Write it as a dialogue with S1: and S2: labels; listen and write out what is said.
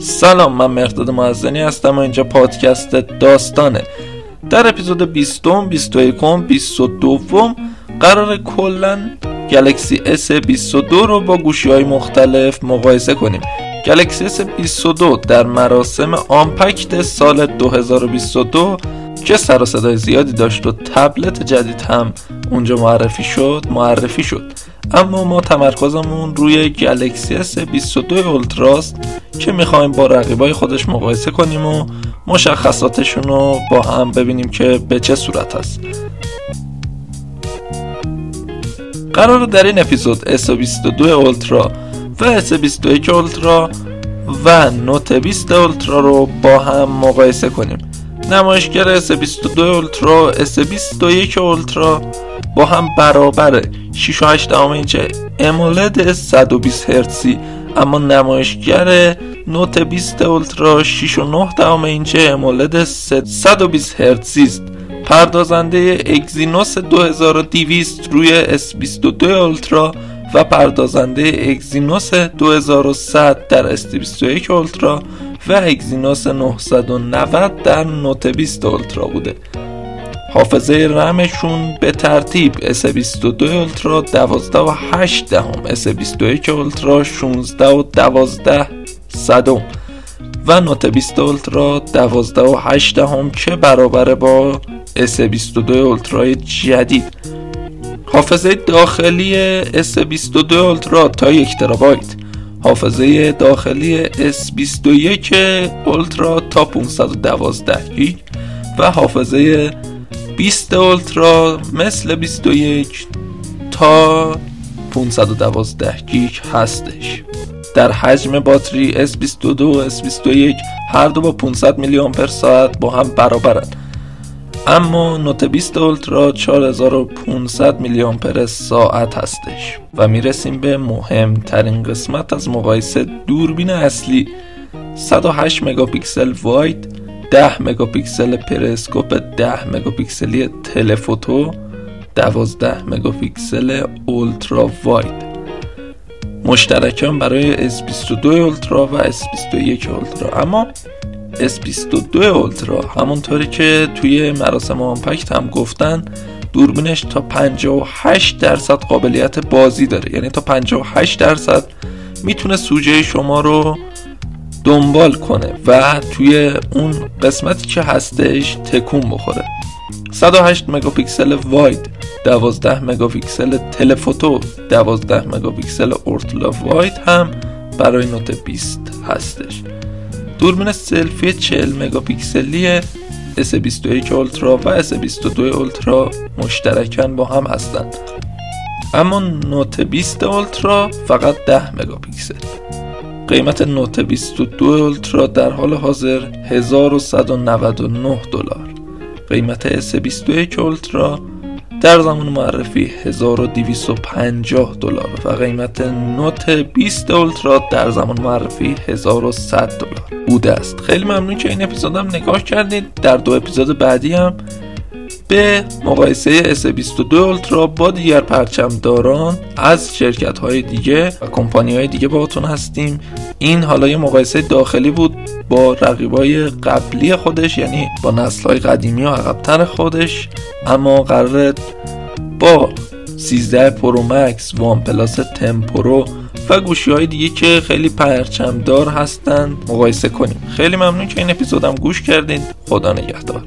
S1: سلام من مرداد معزنی هستم و اینجا پادکست داستانه. در اپیزود 20 21 22 قرار کلا گلکسی S22 رو با گوشی های مختلف مقایسه کنیم. گلکسی S22 در مراسم آمپکت سال 2022 که سر و صدای زیادی داشت و تبلت جدید هم اونجا معرفی شد معرفی شد. اما ما تمرکزمون روی گلکسی S22 اولتراست که می‌خوایم با رقیبای خودش مقایسه کنیم و مشخصاتشون رو با هم ببینیم که به چه صورت هست. قرار در این اپیزود S22 اولترا و S21 اولترا و نوت 20 اولترا رو با هم مقایسه کنیم. نمایشگر S22 اولترا S21 اولترا با هم برابره. 6 و 8 اینچ امولد 120 هرتزی. اما نمایشگر نوت 20 اولترا 6 و 9 اینچ امولد 120 هرتزی است. پردازنده اگزینوس 2200 روی S22 اولترا و پردازنده اگزینوس 2100 در S21 اولترا و اگزینوس 990 در نوت 20 اولترا بوده. حافظه رمشون به ترتیب S22 اولترا 12 و 8 دهم S21 اولترا 16 و 12 صدم. و نوت 20 اولترا 12 و 8 دهم که برابر با S22 اولترا جدید. حافظه داخلی S22 اولترا تا 1 ترابایت. حافظه داخلی S21 اولترا تا 512 گیگ و حافظه 20 اولترا مثل 21 تا 512 گیگ هستش. در حجم باتری S22 و S21 هر دو با 5000 میلی آمپر ساعت با هم برابرند اما Note 20 Ultra 4500 میلی آمپر ساعت هستش و می‌رسیم به مهمترین قسمت از مقایسه دوربین اصلی. 108 مگاپیکسل wide 10 مگاپیکسل periscope 10 مگاپیکسلی تلفوتو 12 مگاپیکسل اولترا واید. مشترکان برای S22 اولترا و S21 اولترا. اما S22 اولترا همونطوری که توی مراسم آمپکت هم گفتن دوربینش تا 58 درصد قابلیت بازی داره. یعنی تا 58 درصد می‌تونه سوژه شما رو دنبال کنه و توی اون قسمتی که هستش تکون بخوره. 108 مگاپیکسل wide 12 مگاپیکسل telephoto 12 مگاپیکسل ultra wide هم برای Note 20 هستش. دوربین سلفی 40 مگاپیکسلی S21 Ultra و S22 Ultra مشترکن با هم هستند اما Note 20 Ultra فقط 10 مگاپیکسل. قیمت نوت 22 اولترا در حال حاضر 1199 دلار. قیمت S21 اولترا در زمان معرفی 1250 دلار و قیمت نوت 20 اولترا در زمان معرفی 1100 دلار. بوده است. خیلی ممنون که این اپیزودم نگاه کردید. در دو اپیزود بعدی هم به مقایسه S22 اولترا با دیگر پرچمداران از شرکت های دیگه و کمپانی های دیگه باهاتون هستیم. این حالا یه مقایسه داخلی بود با رقیبای قبلی خودش یعنی با نسل های قدیمی و عقبتر خودش. اما قراره با 13 Pro Max OnePlus 10 Pro و گوشی های دیگه که خیلی پرچمدار هستند مقایسه کنیم. خیلی ممنون که این اپیزودم گوش کردید خدا نگهدار.